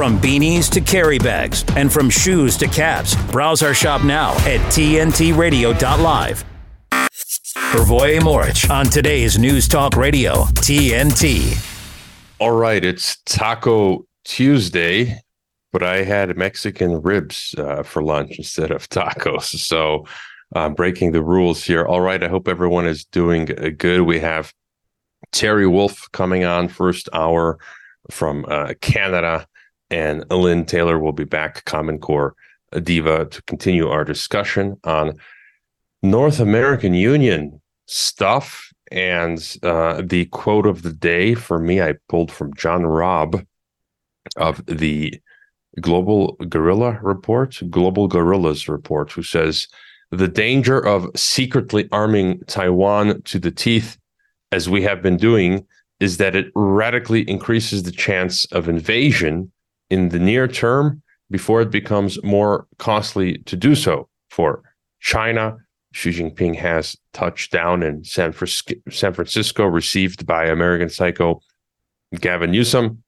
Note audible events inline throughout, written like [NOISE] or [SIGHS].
From beanies to carry bags, and from shoes to caps, browse our shop now at tntradio.live. Hrvoje Morić on today's News Talk Radio, TNT. All right, it's Taco Tuesday, but I had Mexican ribs uh, for lunch instead of tacos. So I'm breaking the rules here. All right, I hope everyone is doing uh, good. We have Terry Wolfe coming on first hour from uh, Canada, and Lynn Taylor will be back, Common Core Diva, to continue our discussion on North American Union stuff. And uh, the quote of the day for me, I pulled from John Robb of the Global Guerrilla Report, Global Guerrillas Report, who says the danger of secretly arming Taiwan to the teeth, as we have been doing, is that it radically increases the chance of invasion in the near term before it becomes more costly to do so for China. Xi Jinping has touched down in San, Frisco, San Francisco, received by American psycho Gavin Newsom.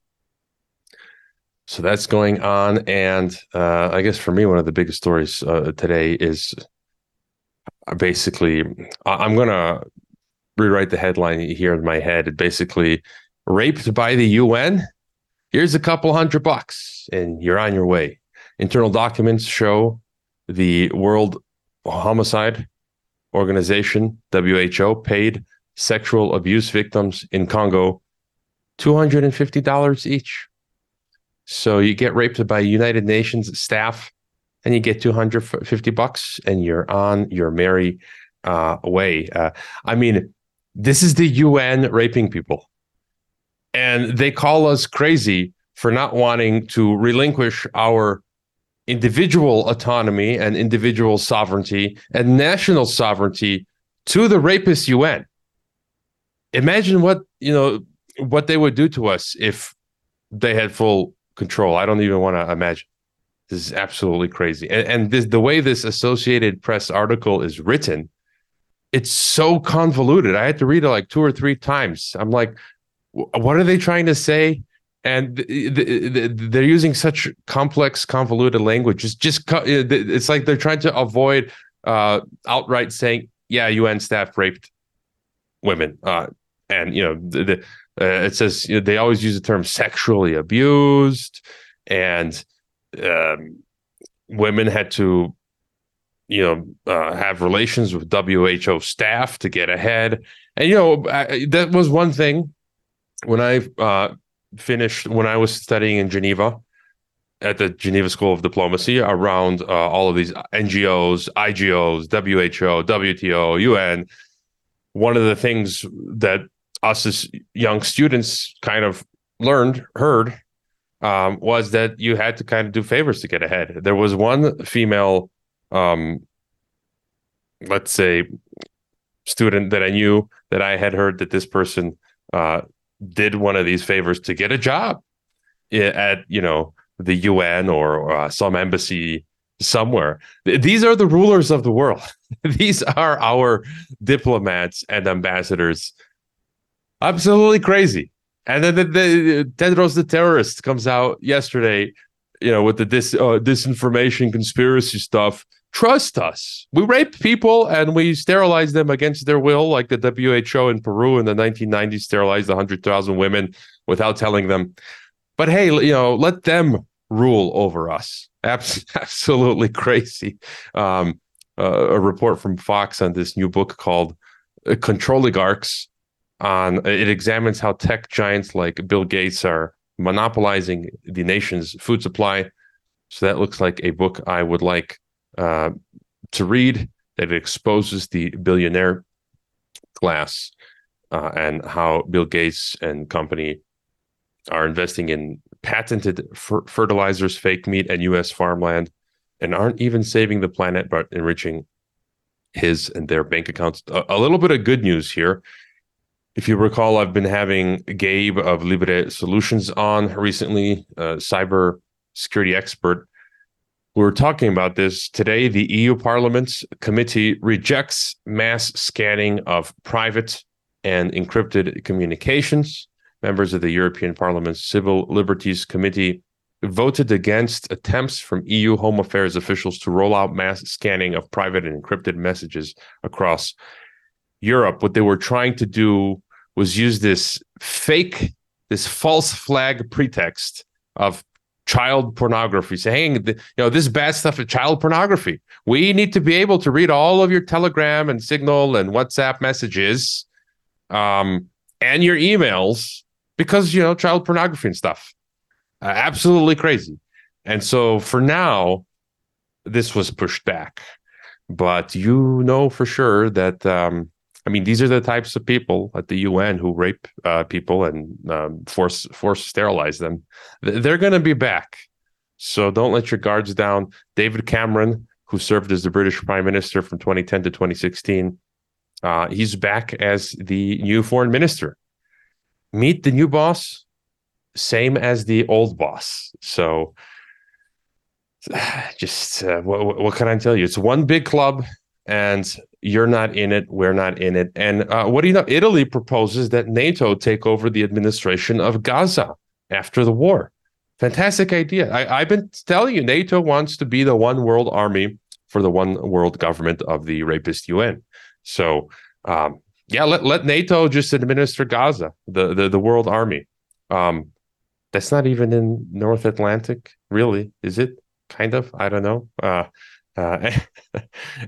So that's going on. And uh, I guess for me, one of the biggest stories uh, today is basically, I'm going to rewrite the headline here in my head. Basically, raped by the UN. Here's a couple hundred bucks, and you're on your way. Internal documents show the World Homicide Organization, WHO, paid sexual abuse victims in Congo $250 each. So you get raped by United Nations staff and you get 250 bucks and you're on your merry uh, way. Uh, I mean, this is the UN raping people. And they call us crazy for not wanting to relinquish our individual autonomy and individual sovereignty and national sovereignty to the rapist UN. Imagine what, you know, what they would do to us if they had full control. I don't even want to imagine. This is absolutely crazy. And, and this, the way this Associated Press article is written, it's so convoluted. I had to read it like two or three times. I'm like, what are they trying to say? And they're using such complex, convoluted language. Just, just it's like they're trying to avoid uh, outright saying, "Yeah, UN staff raped women," uh, and you know, the, uh, it says you know, they always use the term "sexually abused," and um, women had to you know uh, have relations with WHO staff to get ahead. And you know I, that was one thing when I uh, finished when I was studying in Geneva at the Geneva School of Diplomacy around uh, all of these NGOs, IGOs, WHO, WTO, UN. One of the things that us as young students kind of learned, heard, um, was that you had to kind of do favors to get ahead. There was one female um, let's say student that I knew that I had heard that this person uh, did one of these favors to get a job at you know the UN or uh, some embassy somewhere. These are the rulers of the world. [LAUGHS] These are our diplomats and ambassadors. Absolutely crazy. And then the, the, Tedros the terrorist comes out yesterday, you know, with the dis, uh, disinformation conspiracy stuff trust us. We rape people and we sterilize them against their will, like the WHO in Peru in the 1990s sterilized 100,000 women without telling them. But hey, you know, let them rule over us. [LAUGHS] Absolutely crazy. Um, uh, a report from Fox on this new book called uh, Controligarchs. On it examines how tech giants like Bill Gates are monopolizing the nation's food supply. So that looks like a book I would like uh, to read that it exposes the billionaire class uh, and how Bill Gates and company are investing in patented fer- fertilizers, fake meat, and U.S. farmland, and aren't even saving the planet but enriching his and their bank accounts. A, a little bit of good news here. If you recall, I've been having Gabe of Libre Solutions on recently, uh, cyber security expert we were talking about this today. The EU Parliament's committee rejects mass scanning of private and encrypted communications. Members of the European Parliament's Civil Liberties Committee voted against attempts from EU Home Affairs officials to roll out mass scanning of private and encrypted messages across Europe. What they were trying to do was use this fake, this false flag pretext of child pornography, saying, you know, this bad stuff is child pornography. We need to be able to read all of your Telegram and Signal and WhatsApp messages um, and your emails because, you know, child pornography and stuff. Uh, absolutely crazy. And so for now, this was pushed back. But you know for sure that um, I mean, these are the types of people at the UN who rape uh, people and um, force force sterilize them. They're going to be back. So don't let your guards down. David Cameron, who served as the British Prime Minister from 2010 to 2016, uh, he's back as the new foreign minister. Meet the new boss, same as the old boss. So [SIGHS] just uh, what, what can I tell you? It's one big club and you're not in it we're not in it. And uh, what do you know? Italy proposes that nato take over the administration of gaza after the war. Fantastic idea. I, have been telling you nato wants to be the one world army for the one world government of the rapist un so um, yeah let, let nato just administer gaza the the, the world army. Um, that's not even in north atlantic really is it? Kind of i don't know. Uh, uh, [LAUGHS]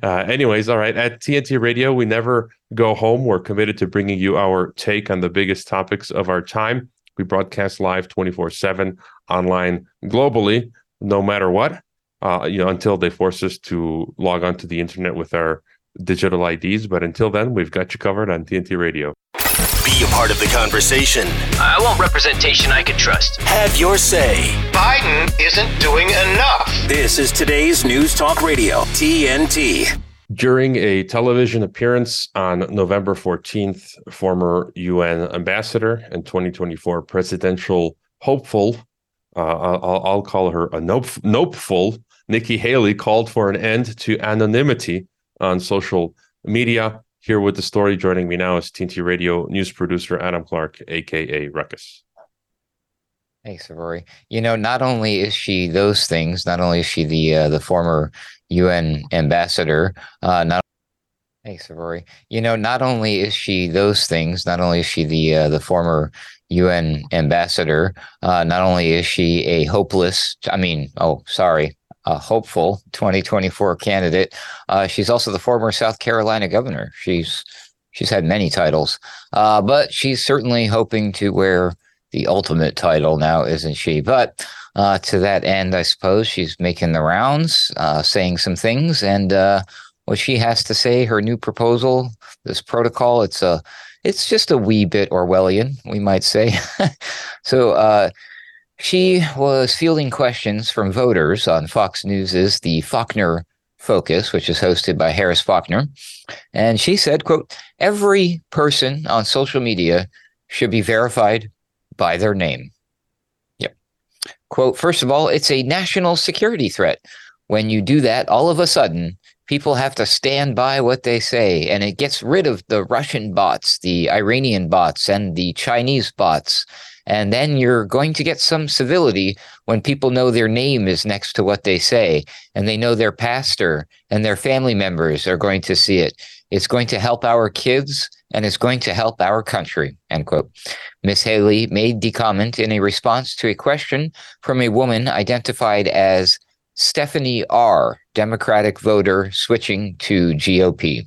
uh, anyways, all right. At TNT Radio, we never go home. We're committed to bringing you our take on the biggest topics of our time. We broadcast live 24 7 online globally, no matter what, uh, you know, until they force us to log onto the internet with our digital IDs. But until then, we've got you covered on TNT Radio. Be a part of the conversation. I want representation I can trust. Have your say. Biden isn't doing enough. This is today's News Talk Radio, TNT. During a television appearance on November 14th, former UN ambassador and 2024 presidential hopeful, uh, I'll, I'll, call her a nope, nopeful, Nikki Haley called for an end to anonymity on social media here with the story, joining me now is TNT Radio news producer Adam Clark, aka Ruckus. Thanks, Rory. You know, not only is she those things, not only is she the uh, the former UN ambassador, uh, not Thanks, Rory. You know, not only is she those things, not only is she the uh, the former UN ambassador, uh, not only is she a hopeless, I mean, oh, sorry, a hopeful 2024 candidate. Uh, she's also the former South Carolina governor. She's she's had many titles, uh, but she's certainly hoping to wear the ultimate title now, isn't she? But uh, to that end, I suppose she's making the rounds, uh, saying some things, and uh, what she has to say, her new proposal, this protocol, it's a it's just a wee bit Orwellian, we might say. [LAUGHS] so uh, she was fielding questions from voters on Fox News's The Faulkner Focus, which is hosted by Harris Faulkner. And she said, quote, every person on social media should be verified by their name. Yep. Quote, first of all, it's a national security threat. When you do that, all of a sudden, people have to stand by what they say and it gets rid of the russian bots the iranian bots and the chinese bots and then you're going to get some civility when people know their name is next to what they say and they know their pastor and their family members are going to see it. It's going to help our kids and it's going to help our country. End quote. Miss Haley made the comment in a response to a question from a woman identified as Stephanie R., Democratic voter switching to GOP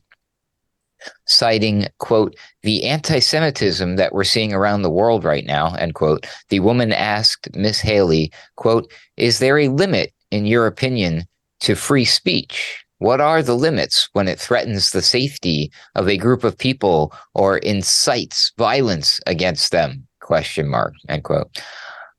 citing, quote, the anti Semitism that we're seeing around the world right now, end quote. The woman asked Miss Haley, quote, is there a limit, in your opinion, to free speech? What are the limits when it threatens the safety of a group of people or incites violence against them? Question mark, end quote.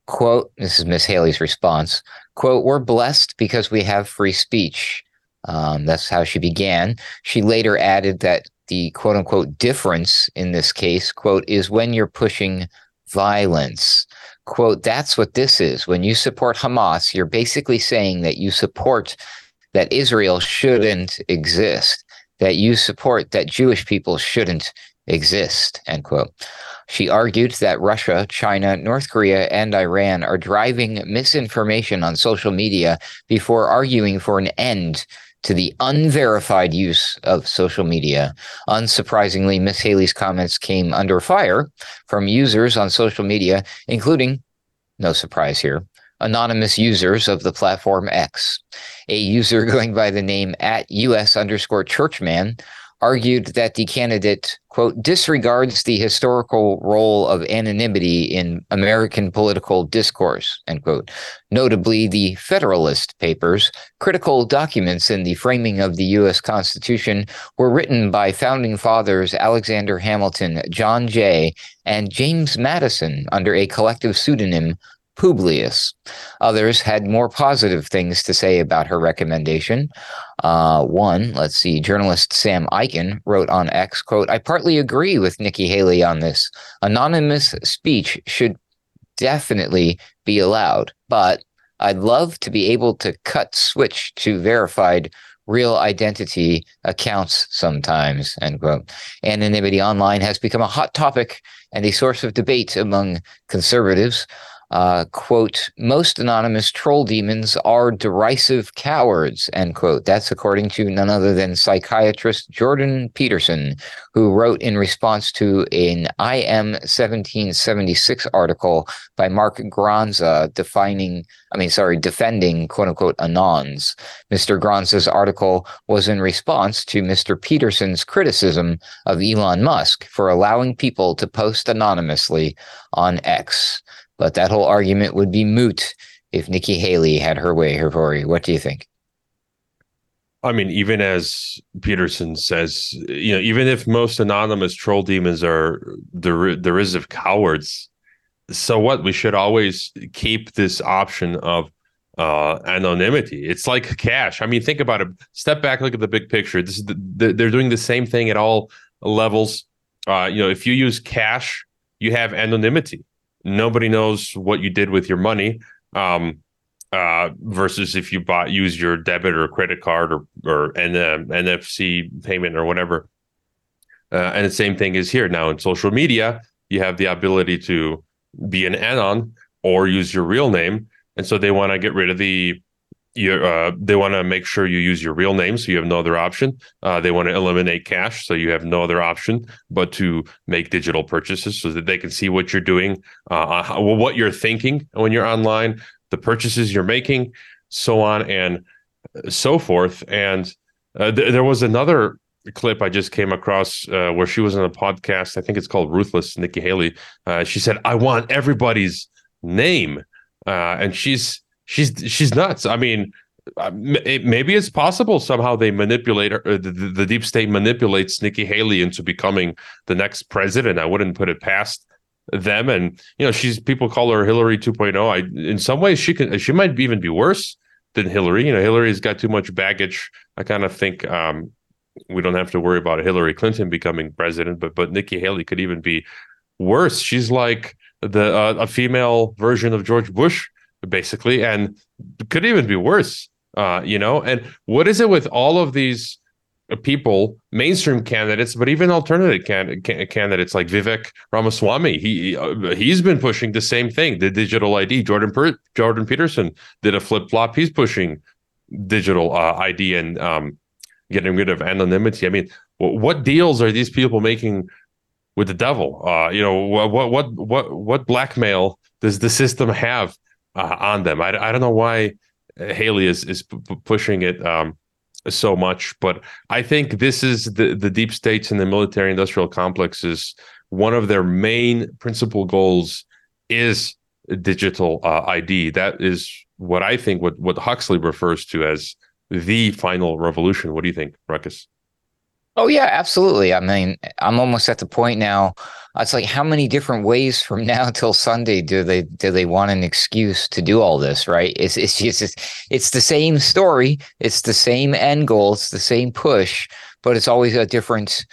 Quote, this is Miss Haley's response. Quote, we're blessed because we have free speech. Um, that's how she began. She later added that the quote unquote difference in this case, quote, is when you're pushing violence. Quote, that's what this is. When you support Hamas, you're basically saying that you support that Israel shouldn't exist, that you support that Jewish people shouldn't exist, end quote. She argued that Russia, China, North Korea, and Iran are driving misinformation on social media before arguing for an end to the unverified use of social media. Unsurprisingly, Miss Haley's comments came under fire from users on social media, including, no surprise here, anonymous users of the platform X. A user [LAUGHS] going by the name at US underscore churchman argued that the candidate, quote, disregards the historical role of anonymity in American political discourse, end quote. Notably, the Federalist Papers, critical documents in the framing of the U.S. Constitution, were written by founding fathers Alexander Hamilton, John Jay, and James Madison under a collective pseudonym Publius. Others had more positive things to say about her recommendation. Uh, one, let's see, journalist Sam Eichen wrote on X, quote, I partly agree with Nikki Haley on this. Anonymous speech should definitely be allowed, but I'd love to be able to cut switch to verified real identity accounts sometimes, end quote. Anonymity online has become a hot topic and a source of debate among conservatives uh, quote, most anonymous troll demons are derisive cowards, end quote. That's according to none other than psychiatrist Jordan Peterson, who wrote in response to an IM 1776 article by Mark Granza defining, I mean, sorry, defending quote unquote anons. Mr. Granza's article was in response to Mr. Peterson's criticism of Elon Musk for allowing people to post anonymously on X. But that whole argument would be moot if Nikki Haley had her way, Hrvoje. What do you think? I mean, even as Peterson says, you know, even if most anonymous troll demons are der- derisive cowards, so what? We should always keep this option of uh, anonymity. It's like cash. I mean, think about it. Step back, look at the big picture. This is the, the, they're doing the same thing at all levels. Uh, you know, if you use cash, you have anonymity nobody knows what you did with your money um, uh, versus if you bought use your debit or credit card or or uh, NFC payment or whatever. Uh, and the same thing is here now in social media. You have the ability to be an anon or use your real name, and so they want to get rid of the you uh, they want to make sure you use your real name so you have no other option uh, they want to eliminate cash so you have no other option but to make digital purchases so that they can see what you're doing uh, how, what you're thinking when you're online the purchases you're making so on and so forth and uh, th- there was another clip I just came across uh, where she was on a podcast. I think it's called Ruthless, Nikki Haley. Uh, she said, I want everybody's name. and she's she's she's nuts. I mean, uh, maybe it's possible somehow they manipulate her. The, the, deep state manipulates Nikki Haley into becoming the next president. I wouldn't put it past them. And you know, she's people call her Hillary 2.0. I in some ways she can she might even be worse than Hillary. You know, Hillary's got too much baggage. I kind of think um, we don't have to worry about Hillary Clinton becoming president, but but Nikki Haley could even be worse. She's like the uh, a female version of George Bush basically, and could even be worse. Uh, you know, and what is it with all of these people, mainstream candidates, but even alternative can- can- candidates like Vivek Ramaswamy? He uh, he's been pushing the same thing, the digital ID. Jordan per- Jordan Peterson did a flip flop. He's pushing digital uh, ID and um, getting rid of anonymity. I mean, w- what deals are these people making with the devil? Uh, you know, what what what what blackmail does the system have uh, on them. I, I don't know why Haley is is p- pushing it um, so much, but I think this is the the deep states and the military industrial complex is one of their main principal goals is digital uh, ID. That is what I think what what Huxley refers to as the final revolution. What do you think, Ruckus? Oh yeah, absolutely. I mean, I'm almost at the point now uh, it's like how many different ways from [LAUGHS] now till Sunday do they do they want an excuse to do all this? Right? It's it's just it's, it's the same story. It's the same end goal. It's the same push, but it's always a different,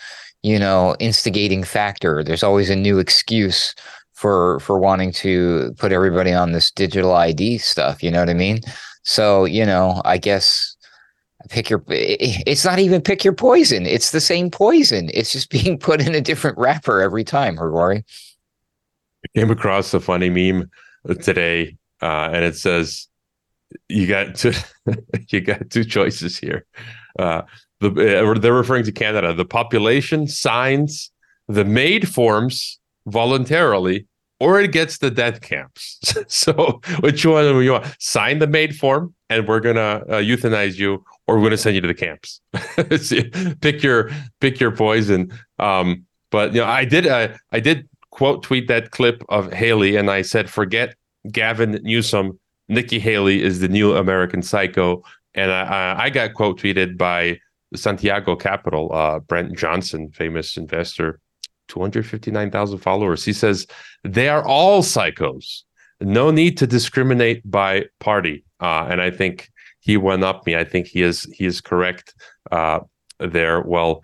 you know, instigating factor. There's always a new excuse for for wanting to put everybody on this digital ID stuff. You know what I mean? So you know, I guess pick your it's not even pick your poison. It's the same poison. It's just [LAUGHS] being put in a different wrapper every time Rory. came across a funny meme today uh, and it says you got two [LAUGHS] you got two choices here. Uh, the uh, they're referring to canada. The population signs the MAID forms voluntarily or it gets the death camps. [LAUGHS] So which one do you want? Sign the MAID form and we're gonna uh, euthanize you or we're going to send you to the camps. [LAUGHS] pick your pick your poison. Um, but you know, I did uh, I did quote tweet that clip of Haley, and I said, "Forget Gavin Newsom. Nikki Haley is the new American Psycho." And I, I got quote tweeted by Santiago Capital, uh, Brent Johnson, famous investor, two hundred fifty nine thousand followers. He says they are all psychos. No need to discriminate by party. Uh, and I think he went up me. I think he is he is correct uh, there. Well,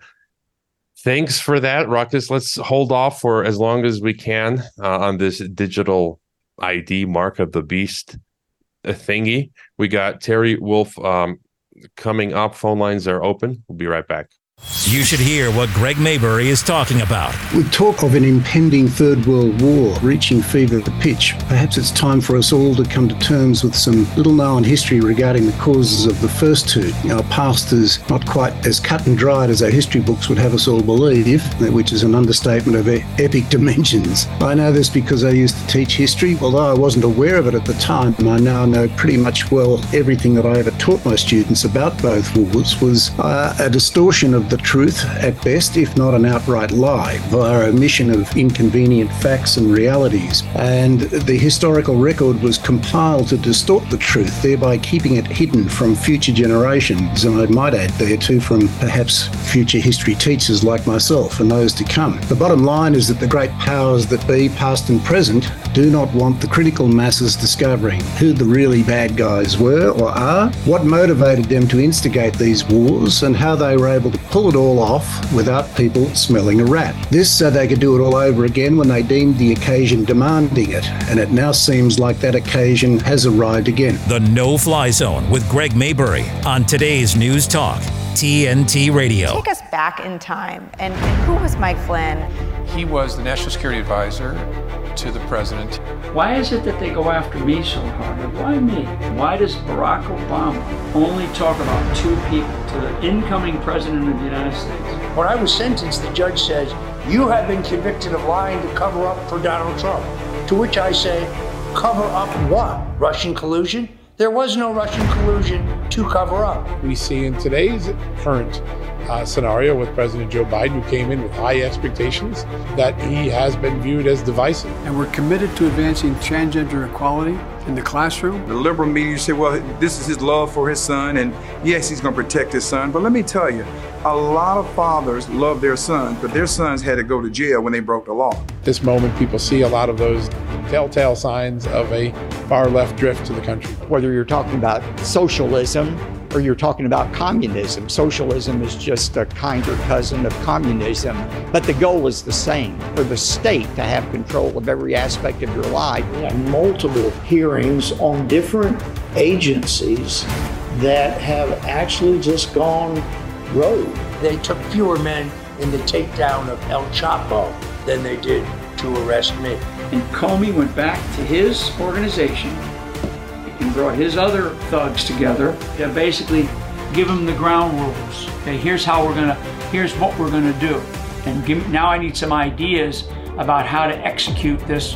thanks for that, Ruckus. Let's hold off for as long as we can uh, on this digital ID mark of the beast thingy. We got Terry Wolfe um, coming up. Phone lines are open. We'll be right back. You should hear what Greg Maybury is talking about. With talk of an impending Third World War reaching fever pitch, perhaps it's time for us all to come to terms with some little known history regarding the causes of the first two. Our past is not quite as cut and dried as our history books would have us all believe, which is an understatement of epic [LAUGHS] dimensions. I know this because I used to teach history. Although I wasn't aware of it at the time, I now know pretty much well everything that I ever taught my students about both wars was uh, a distortion of the truth at best, if not an outright lie, via omission of inconvenient facts and realities. And the historical record was compiled to distort the truth, thereby keeping it hidden from future generations, and I might add there too from perhaps future history teachers like myself and those to come. The bottom line is that the great powers that be, past and present, do not want the critical masses discovering who the really bad guys were or are, what motivated them to instigate these wars, and how they were able to pull it all off without people smelling a rat. This so they could do it all over again when they deemed the occasion demanding it, and it now seems like that occasion has arrived again. The No Fly Zone with Greg Maybury on today's News Talk. TNT Radio. Take us back in time. And, and who was Mike Flynn? He was the National Security Advisor to the president. Why is it that they go after me so hard? Why me? Why does Barack Obama only talk about two people to the incoming president of the United States? When I was sentenced, the judge says, You have been convicted of lying to cover up for Donald Trump. To which I say, Cover up what? Russian collusion? There was no Russian collusion to cover up. We see in today's current uh, scenario with President Joe Biden, who came in with high expectations, that he has been viewed as divisive. And we're committed to advancing transgender equality in the classroom. The liberal media say, well, this is his love for his son, and yes, he's going to protect his son. But let me tell you, a lot of fathers love their sons, but their sons had to go to jail when they broke the law. This moment, people see a lot of those telltale signs of a far left drift to the country. Whether you're talking about socialism or you're talking about communism. Socialism is just a kinder cousin of communism, but the goal is the same for the state to have control of every aspect of your life. We have multiple hearings on different agencies that have actually just gone rogue. They took fewer men in the takedown of El Chapo than they did to arrest me. And Comey went back to his organization and brought his other thugs together to basically give them the ground rules. Okay, here's how we're gonna, here's what we're gonna do. And give, now I need some ideas about how to execute this,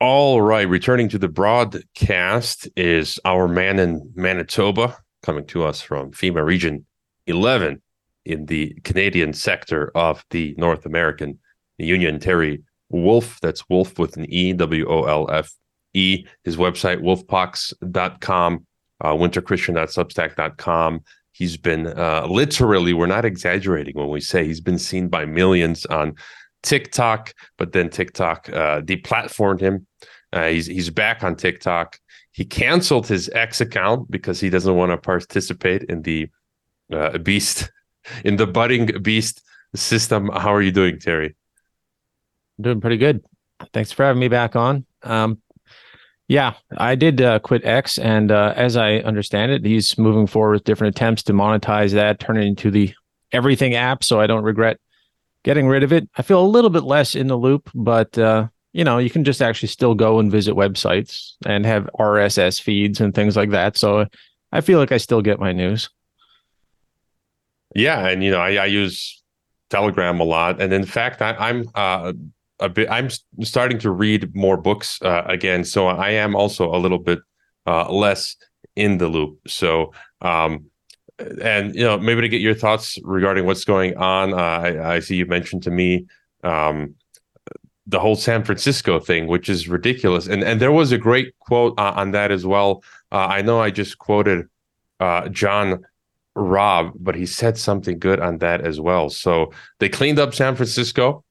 All right, returning to the broadcast is our man in Manitoba, coming to us from FEMA Region 11 in the Canadian sector of the North American Union. Terry Wolfe, that's Wolf with an E, W O L F E. His website, wolfpox.com, uh, winterchristian.substack.com. He's been uh, literally, we're not exaggerating when we say he's been seen by millions on TikTok, but then TikTok uh, deplatformed him. Uh, he's he's back on TikTok. He canceled his X account because he doesn't want to participate in the uh, beast, [LAUGHS] in the budding beast system. How are you doing, Terry? I'm doing pretty good. Thanks for having me back on. Um, yeah, I did uh, quit X, and uh, as I understand it, he's moving forward with different attempts to monetize that, turn it into the everything app. So I don't regret getting rid of it. I feel a little bit less in the loop, but uh, you know, you can just actually still go and visit websites and have RSS feeds and things like that. So I feel like I still get my news. Yeah, and you know, I, I use Telegram a lot, and in fact, I, am uh, a bit. I'm starting to read more books uh, again, so I am also a little bit uh, less in the loop. So, um, and you know, maybe to get your thoughts regarding what's going on. Uh, I, I, see you mentioned to me um, the whole San Francisco thing, which is ridiculous, and and there was a great quote uh, on that as well. Uh, I know I just quoted uh, John Robb, but he said something good on that as well. So they cleaned up San Francisco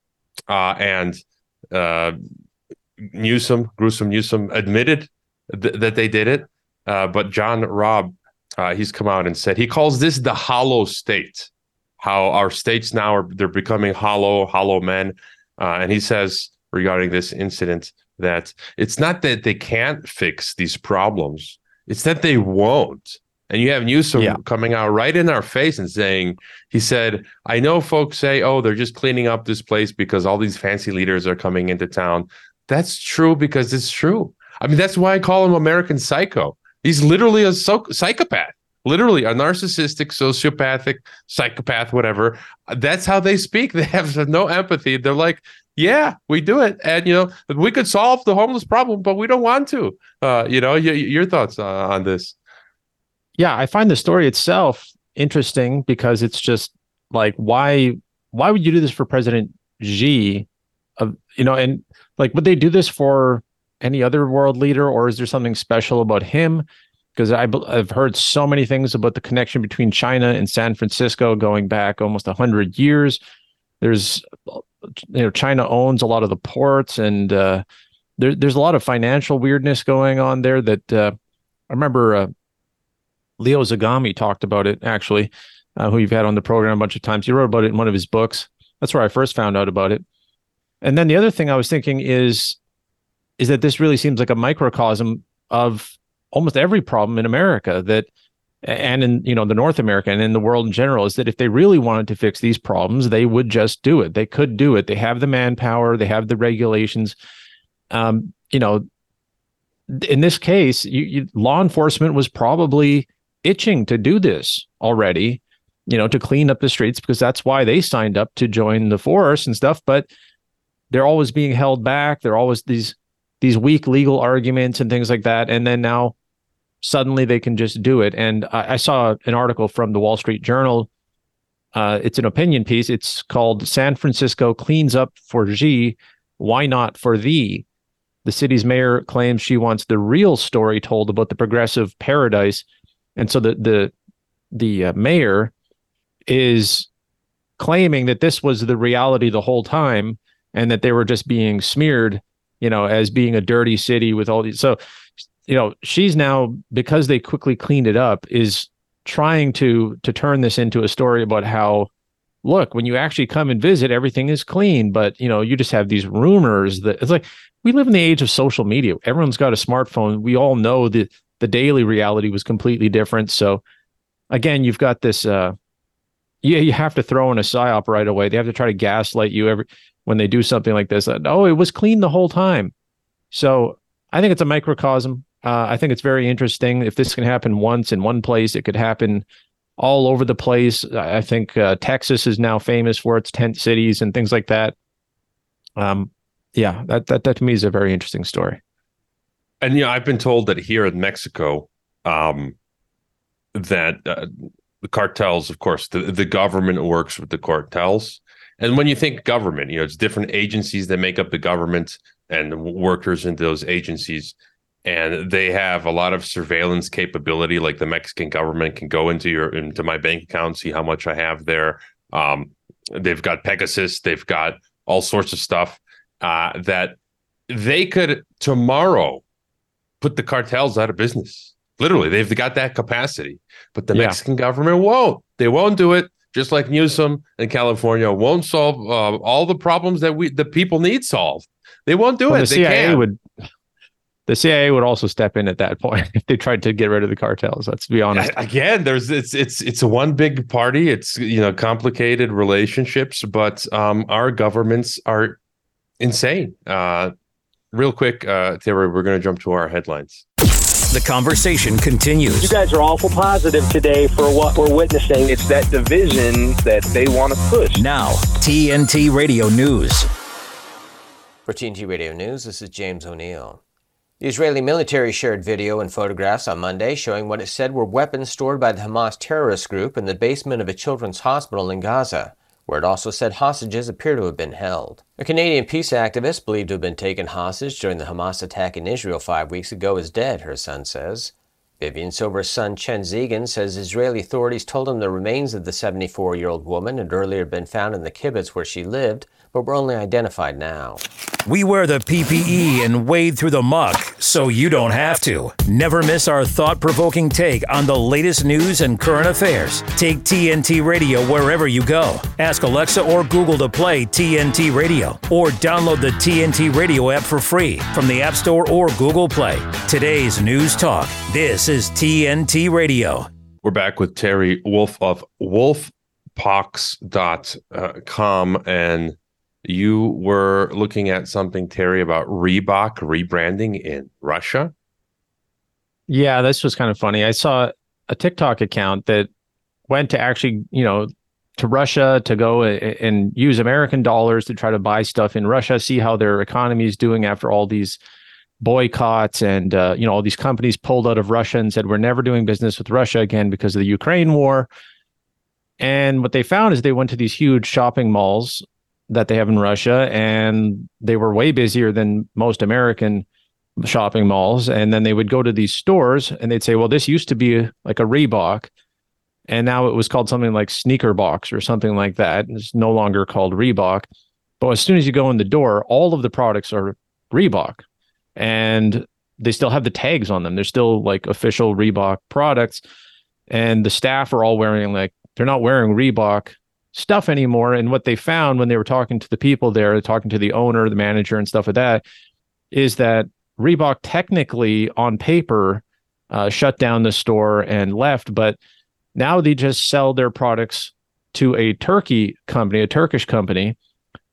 uh, and uh, Newsom, Gruesome Newsom, admitted th- that they did it. Uh, but John Robb, uh, he's come out and said he calls this the hollow state. How our states now are they're becoming hollow, hollow men, uh, and he says regarding this incident that it's not that they can't fix these problems; it's that they won't. And you have Newsom yeah. coming out right in our face and saying, he said, I know folks say, oh, they're just cleaning up this place because all these fancy leaders are coming into town. That's true because it's true. I mean, that's why I call him American psycho. He's literally a so- psychopath, literally a narcissistic, sociopathic, psychopath, whatever. That's how they speak. [LAUGHS] They have no empathy. They're like, yeah, we do it. And, you know, we could solve the homeless problem, but we don't want to. Uh, you know, your thoughts uh, on this? yeah, I find the story itself interesting because it's just like why why would you do this for President Xi? You know, and like would they do this for any other world leader, or is there something special about him? Because I've heard so many things about the connection between China and San Francisco going back almost hundred years. There's you know China owns a lot of the ports, and uh, there, there's a lot of financial weirdness going on there. That uh, I remember uh, Leo Zagami talked about it actually, uh, who you've had on the program a bunch of times. He wrote about it in one of his books. That's where I first found out about it. And then the other thing I was thinking is, is that this really seems like a microcosm of almost every problem in America that, and in you know the North America and in the world in general, is that if they really wanted to fix these problems, they would just do it. They could do it. They have the manpower. They have the regulations. Um, you know, in this case, you, you, law enforcement was probably itching to do this already, you know, to clean up the streets because that's why they signed up to join the force and stuff. But they're always being held back. They're always these these weak legal arguments and things like that. And then now suddenly they can just do it. And I, I saw an article from the Wall Street Journal. Uh, it's an opinion piece. It's called San Francisco cleans up for Xi. Why not for thee? The city's mayor claims she wants the real story told about the progressive paradise and so the the the uh, mayor is claiming that this was the reality the whole time and that they were just being smeared you know as being a dirty city with all these so you know she's now because they quickly cleaned it up is trying to to turn this into a story about how look when you actually come and visit everything is clean but you know you just have these rumors that it's like we live in the age of social media everyone's got a smartphone we all know that the daily reality was completely different. So again, you've got this uh yeah, you have to throw in a psyop right away. They have to try to gaslight you every when they do something like this. Oh, it was clean the whole time. So I think it's a microcosm. Uh, I think it's very interesting. If this can happen once in one place, it could happen all over the place. I think uh, Texas is now famous for its tent cities and things like that. Um, yeah, that that that to me is a very interesting story. And you know, I've been told that here in Mexico, um, that uh, the cartels, of course, the the government works with the cartels. And when you think government, you know, it's different agencies that make up the government and workers in those agencies and they have a lot of surveillance capability like the mexican government can go into your into my bank account see how much i have there. Um, they've got pegasus they've got all sorts of stuff uh, that they could tomorrow put the cartels out of business. Literally they've got that capacity but the Yeah. mexican government won't. They won't do it just like newsom in california won't solve uh, all the problems that we the people need solved. They won't do Well, it. the they CIA can't. would the CIA would also step in at that [LAUGHS] point if they tried to get rid of the cartels. Let's be honest. again there's it's it's it's a one big party it's you know complicated relationships but um our governments are insane uh real quick uh Terry we're going to jump to our headlines The conversation continues. You guys are awful positive today for what we're witnessing. It's that division that they want to push. Now, TNT Radio News. For TNT Radio News, this is James O'Neill. The Israeli military shared video and photographs on Monday showing what it said were weapons stored by the Hamas terrorist group in the basement of a children's hospital in Gaza, where it also said hostages appear to have been held. A Canadian peace activist believed to have been taken hostage during the Hamas attack in Israel five weeks ago is dead, her son says. Vivian Silver's son Chen Zeigen says Israeli authorities told him the remains of the 74 year old woman had earlier been found in the kibbutz where she lived, but were only identified now. We wear the PPE and wade through the muck so you don't have to. Never miss our thought provoking take on the latest news and current affairs. Take TNT Radio wherever you go. Ask Alexa or Google to play TNT Radio or download the TNT Radio app for free from the App Store or Google Play. Today's News Talk. This is TNT Radio. we're back with Terry Wolfe of wolfpox.com and you were looking at something Terry about Reebok rebranding in Russia Yeah, this was kind of funny. I saw a TikTok account that went to actually, you know, to Russia to go and use American dollars to try to buy stuff in Russia, see how their economy is doing after all these boycotts and uh, you know all these companies pulled out of Russia and said we're never doing business with Russia again because of the Ukraine war. And what they found is they went to these huge shopping malls that they have in Russia and they were way busier than most American shopping malls. And then they would go to these stores and they'd say well this used to be like a Reebok and now it was called something like Sneaker Box or something like that it's no longer called Reebok. But as soon as you go in the door all of the products are Reebok and they still have the tags on them they're still like official Reebok products and the staff are all wearing like they're not wearing Reebok stuff anymore and what they found when they were talking to the people there talking to the owner the manager and stuff like that is that Reebok technically on paper uh, shut down the store and left, but now they just sell their products to a Turkey company, a Turkish company.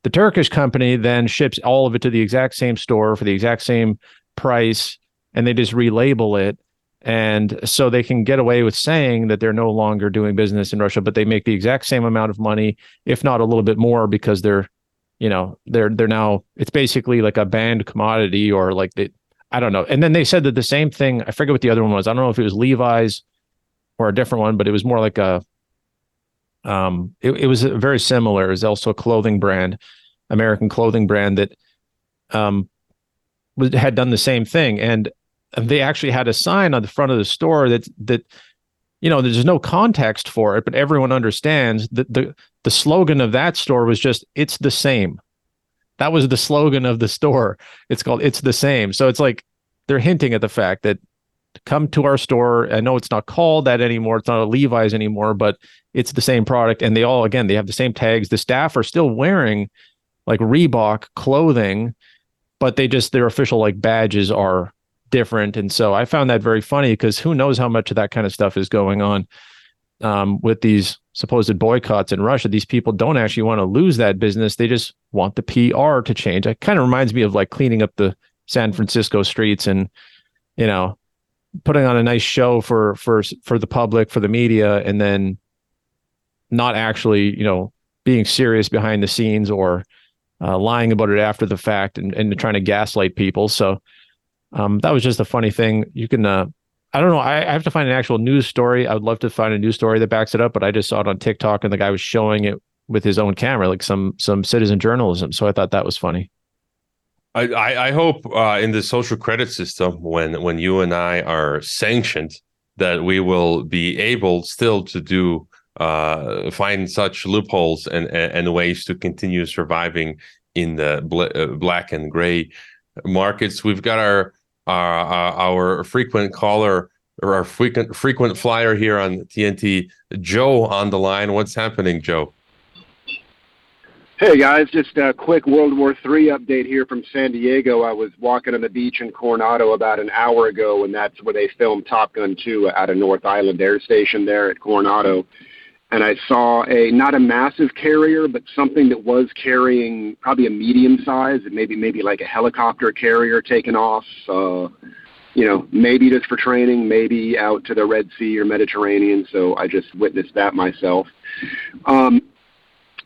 The Turkish company then ships all of it to the exact same store for the exact same price, and they just relabel it. And so they can get away with saying that they're no longer doing business in Russia, but they make the exact same amount of money, if not a little bit more, because they're you know they're they're now it's basically like a banned commodity or like they i don't know and then they said that the same thing i forget what the other one was i don't know if it was levi's or a different one but it was more like a um it, it was very similar. It was also a clothing brand american clothing brand that um had done the same thing. And they actually had a sign on the front of the store that that you know there's no context for it but everyone understands that the the slogan of that store was just it's the same. That was the slogan of the store. It's called it's the same. So it's like they're hinting at the fact that come to our store i know it's not called that anymore it's not a levi's anymore but it's the same product and they all again they have the same tags the staff are still wearing like reebok clothing but they just their official like badges are different and so i found that very funny because who knows how much of that kind of stuff is going on um, with these supposed boycotts in Russia. These people don't actually want to lose that business. They just want the PR to change. It kind of reminds me of like cleaning up the San Francisco streets and, you know, putting on a nice show for for for the public for the media and then not actually you know being serious behind the scenes or uh, lying about it after the fact and, and trying to gaslight people. So um, that was just a funny thing. You can uh, i don't know. I, I have to find an actual news story. I would love to find a news story that backs it up but i just saw it on tiktok and the guy was showing it with his own camera like some some citizen journalism. So i thought that was funny I, I, hope uh, in the social credit system, when when you and I are sanctioned, that we will be able still to do uh, find such loopholes and, and, and ways to continue surviving in the bl- uh, black and gray markets. We've got our our, our frequent caller or our frequent frequent flyer here on TNT, Joe, on the line. What's happening, Joe? Hey guys, just a quick World War III update here from San Diego. I was walking on the beach in Coronado about an hour ago, and that's where they filmed Top Gun 2 out of North Island Air Station there at Coronado. And I saw a not a massive carrier, but something that was carrying probably a medium size, maybe maybe like a helicopter carrier taking off. Uh, you know, maybe just for training, maybe out to the Red Sea or Mediterranean. So I just witnessed that myself. Um,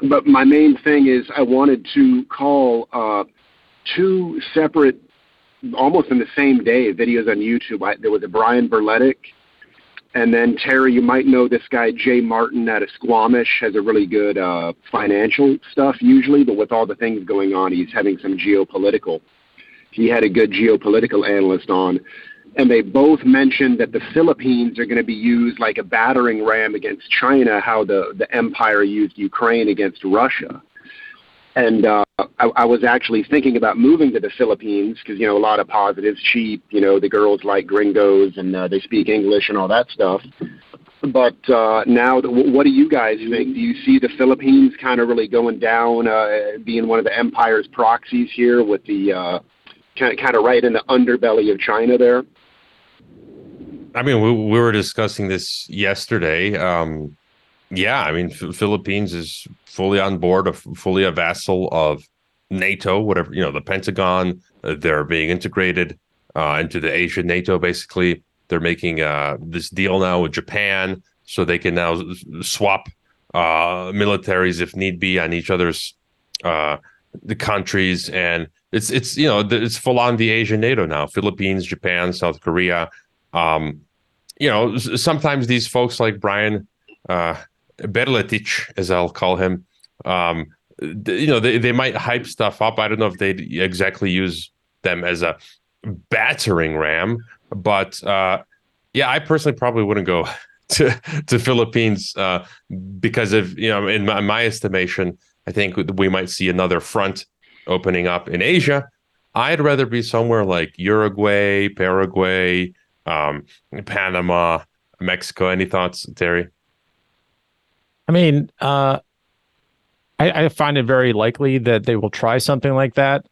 but my main thing is I wanted to call uh, two separate, almost in the same day, videos on YouTube. I, there was a Brian Berletic, and then Terry, you might know this guy Jay Martin out of Squamish has a really good uh, financial stuff usually, but with all the things going on, he's having some geopolitical. He had a good geopolitical analyst on and they both mentioned that the Philippines are going to be used like a battering ram against China, how the, the empire used Ukraine against Russia. And uh, I, I was actually thinking about moving to the Philippines because, you know, a lot of positives, cheap, you know, the girls like gringos and uh, they speak English and all that stuff. But uh, now, what do you guys think? Do you see the Philippines kind of really going down, uh, being one of the empire's proxies here with the uh, kind of, right in the underbelly of China there? I mean, we, we were discussing this yesterday. Um, yeah, I mean, F- Philippines is fully on board, a, fully a vassal of NATO, whatever you know, the Pentagon. Uh, they're being integrated uh, into the Asian NATO. Basically, they're making uh, this deal now with Japan, so they can now swap uh, militaries if need be on each other's uh, the countries, and it's it's you know it's full on the Asian NATO now. Philippines, Japan, South Korea. Um, you know, sometimes these folks like Brian uh, Berletich, as I'll call him, um, you know, they, they might hype stuff up. I don't know if they'd exactly use them as a battering ram, but uh, yeah, I personally probably wouldn't go [LAUGHS] to to Philippines uh, because of you know, in my, in my estimation, I think we might see another front opening up in Asia. I'd rather be somewhere like Uruguay, Paraguay, um, Panama, Mexico. Any thoughts, Terry? I mean, uh, I, I find it very likely that they will try something like that.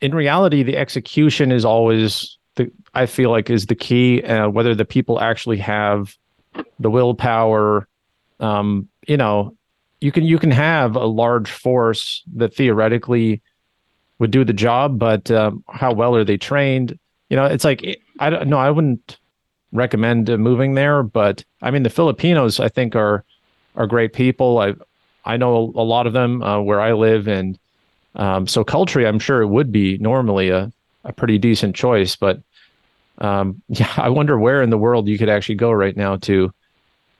In reality, the execution is always the I feel like is the key. Uh, whether the people actually have the willpower, um, you know, you can you can have a large force that theoretically would do the job, but um, how well are they trained? You know, it's like I don't know. I wouldn't recommend moving there, but I mean, the Filipinos I think are are great people. I I know a lot of them uh, where I live, and um, so culturally, I'm sure it would be normally a a pretty decent choice. But um, [LAUGHS] yeah, I wonder where in the world you could actually go right now to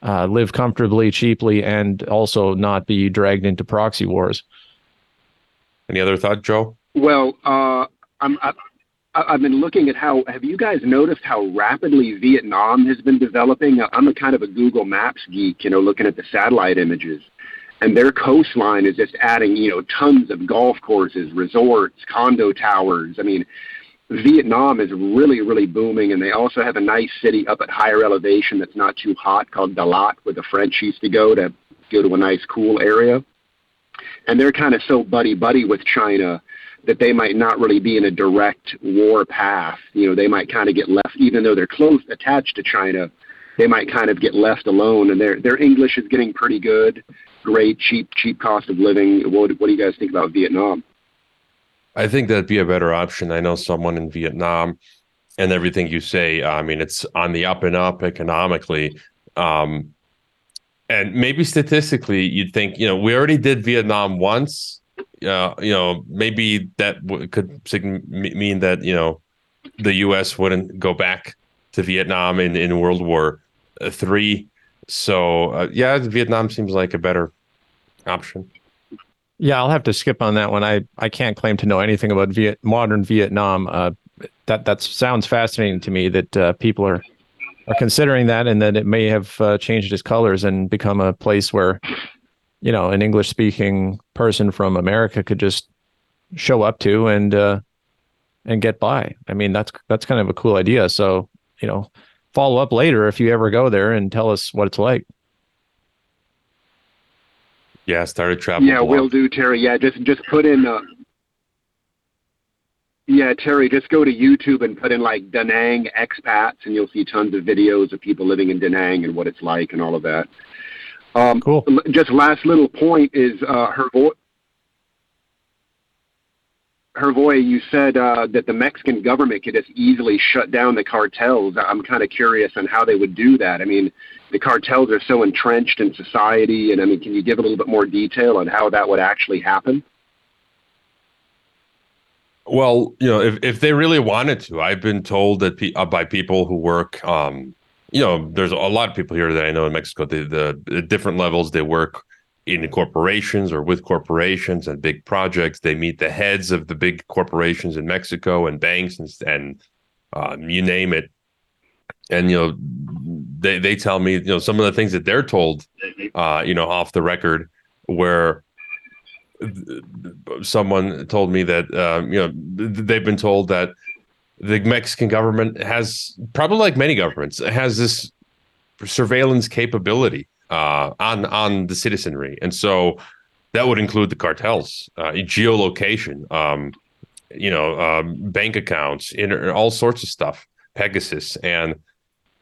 uh, live comfortably, cheaply, and also not be dragged into proxy wars. Any other thought, Joe? Well, uh, I'm, I, I've been looking at how. Have you guys noticed how rapidly Vietnam has been developing? I'm a kind of a Google Maps geek, you know, looking at the satellite images, and their coastline is just adding, you know, tons of golf courses, resorts, condo towers. I mean, Vietnam is really, really booming, and they also have a nice city up at higher elevation that's not too hot called Dalat, where the French used to go to go to a nice, cool area. And they're kind of so buddy buddy with China that they might not really be in a direct war path. You know, they might kind of get left, even though they're close attached to China, they might kind of get left alone. And their their English is getting pretty good, great, cheap, cheap cost of living. What what do you guys think about Vietnam? I think that'd be a better option. I know someone in Vietnam. and everything you say. I mean, it's on the up and up economically. Um, and maybe statistically, you'd think, you know, we already did Vietnam once. Uh, you know, maybe that w- could sig- mean that, you know, the U.S. wouldn't go back to Vietnam in, in World War uh, Three. So, uh, yeah, Vietnam seems like a better option. Yeah, I'll have to skip on that one. I, I can't claim to know anything about Viet, modern Vietnam. Uh, that that sounds fascinating to me. That uh, people are are considering that, and that it may have uh, changed its colors and become a place where, you know, an English speaking person from America could just show up to and uh, and get by. I mean, that's that's kind of a cool idea. So, you know, follow up later if you ever go there and tell us what it's like. Yeah, started traveling. Yeah, will do, Terry. Yeah, just just put in. Uh, yeah, Terry, just go to YouTube and put in like Da Nang expats, and you'll see tons of videos of people living in Da Nang and what it's like and all of that. Um, cool. Just last little point is uh, her voice. Hrvoje, you said uh, that the Mexican government could just easily shut down the cartels. I'm kind of curious on how they would do that. I mean, the cartels are so entrenched in society, and I mean, can you give a little bit more detail on how that would actually happen? Well, you know, if, if they really wanted to, I've been told that pe- uh, by people who work, um, you know, there's a lot of people here that I know in Mexico. The, the, different levels they work in corporations or with corporations and big projects. They meet the heads of the big corporations in Mexico and banks and and um, you name it. And you know, they they tell me you know some of the things that they're told, uh, you know, off the record, where someone told me that um, you know they've been told that the Mexican government has probably like many governments has this surveillance capability uh, on on the citizenry, and so that would include the cartels, uh, geolocation, um, you know, um, bank accounts, all sorts of stuff, Pegasus, and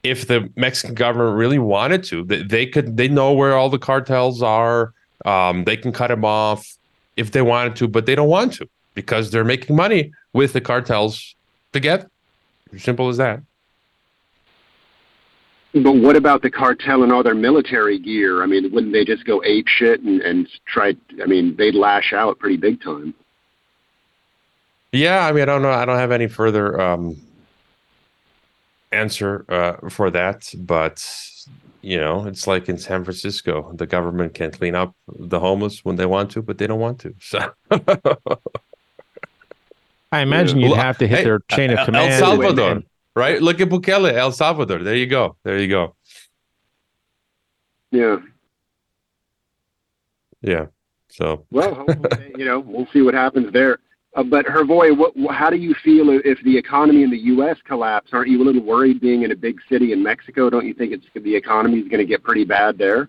if the Mexican government really wanted to, they, they could they know where all the cartels are. Um, they can cut them off if they wanted to, but they don't want to because they're making money with the cartels together. Simple as that. But what about the cartel and all their military gear? I mean, wouldn't they just go ape shit and, and try? I mean, they'd lash out pretty big time. Yeah, I mean, I don't know. I don't have any further um, answer uh, for that, but you know, it's like in San Francisco, the government can clean up the homeless when they want to, but they don't want to. So. [LAUGHS] I imagine you'd have to hit Hey, their chain of command. El command. Salvador, and- right? Look at Bukele, El Salvador. There you go. There you go. Yeah. Yeah. So Well, hopefully, you know, we'll see what happens there. Uh, but Hrvoje, what, wh- how do you feel if the economy in the U.S. collapse? Aren't you a little worried being in a big city in Mexico? Don't you think it's the economy is going to get pretty bad there?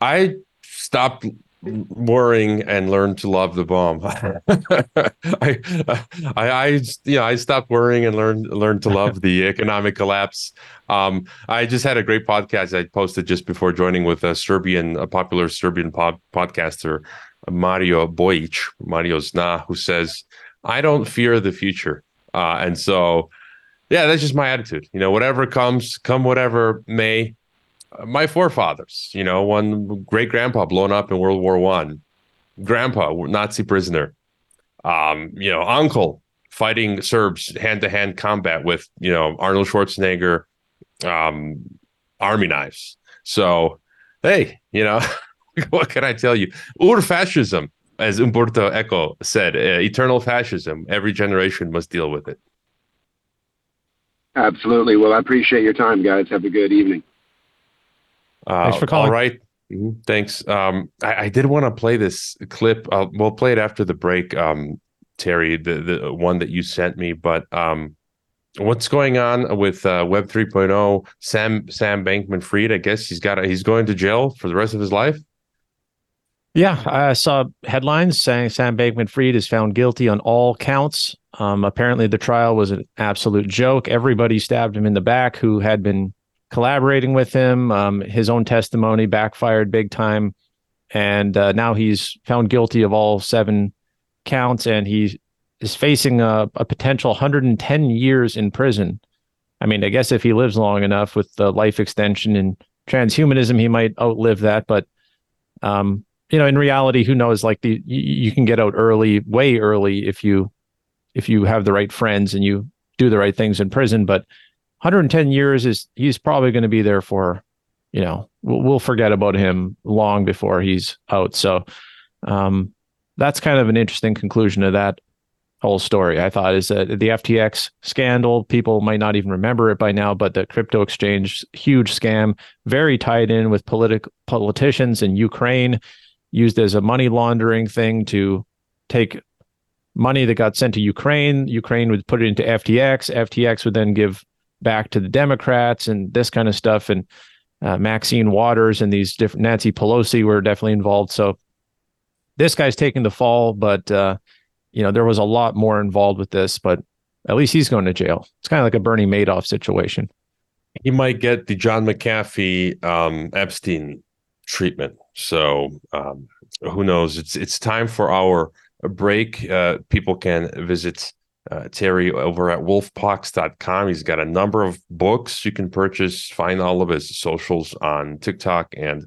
I stopped worrying and learned to love the bomb. [LAUGHS] I, I, I, I stopped worrying and learned learned to love the economic collapse. Um, I just had a great podcast I posted just before joining with a Serbian, a popular Serbian pod, podcaster, Mario Bojic, Mario Zna, who says, "I don't fear the future," uh, and so, yeah, that's just my attitude. You know, whatever comes, come whatever may. My forefathers, you know, one great grandpa blown up in World War One, grandpa Nazi prisoner, um, you know, uncle fighting Serbs hand to hand combat with you know Arnold Schwarzenegger, um, army knives. So, hey, you know, [LAUGHS] [LAUGHS] what can I tell you? Ur fascism, as Umberto Eco said, uh, eternal fascism. Every generation must deal with it. Absolutely. Well, I appreciate your time, guys. Have a good evening. Uh, Thanks for calling. All right. Mhm. Thanks. Um, I, I did want to play this clip. Uh, we'll play it after the break, um, Terry, the the one that you sent me. But um, what's going on with uh, Web 3.0? Sam Sam Bankman Fried. I guess he's got a, he's going to jail for the rest of his life. Yeah, I saw headlines saying Sam Bankman Fried is found guilty on all counts. Um, apparently, the trial was an absolute joke. Everybody stabbed him in the back who had been collaborating with him. Um, his own testimony backfired big time. And uh, now he's found guilty of all seven counts. And he is facing a, a potential 110 years in prison. I mean, I guess if he lives long enough with the life extension and transhumanism, he might outlive that. But um, you know, in reality, who knows? Like the you, can get out early, way early, if you if you have the right friends and you do the right things in prison. But 110 years is he's probably going to be there for, you know, we'll, forget about him long before he's out. So um, that's kind of an interesting conclusion to that whole story. I thought is that the FTX scandal, people might not even remember it by now, but the crypto exchange, huge scam, very tied in with politic politicians in Ukraine, used as a money laundering thing to take money that got sent to Ukraine. Ukraine would put it into FTX. FTX would then give back to the Democrats and this kind of stuff. And uh, Maxine Waters and these different Nancy Pelosi were definitely involved. So this guy's taking the fall, but uh, you know there was a lot more involved with this. But at least he's going to jail. It's kind of like a Bernie Madoff situation. He might get the John McAfee um, Epstein treatment. So um, who knows? It's it's time for our break. Uh, people can visit uh, Terry over at wolfpox.com. He's got a number of books you can purchase. Find all of his socials on TikTok and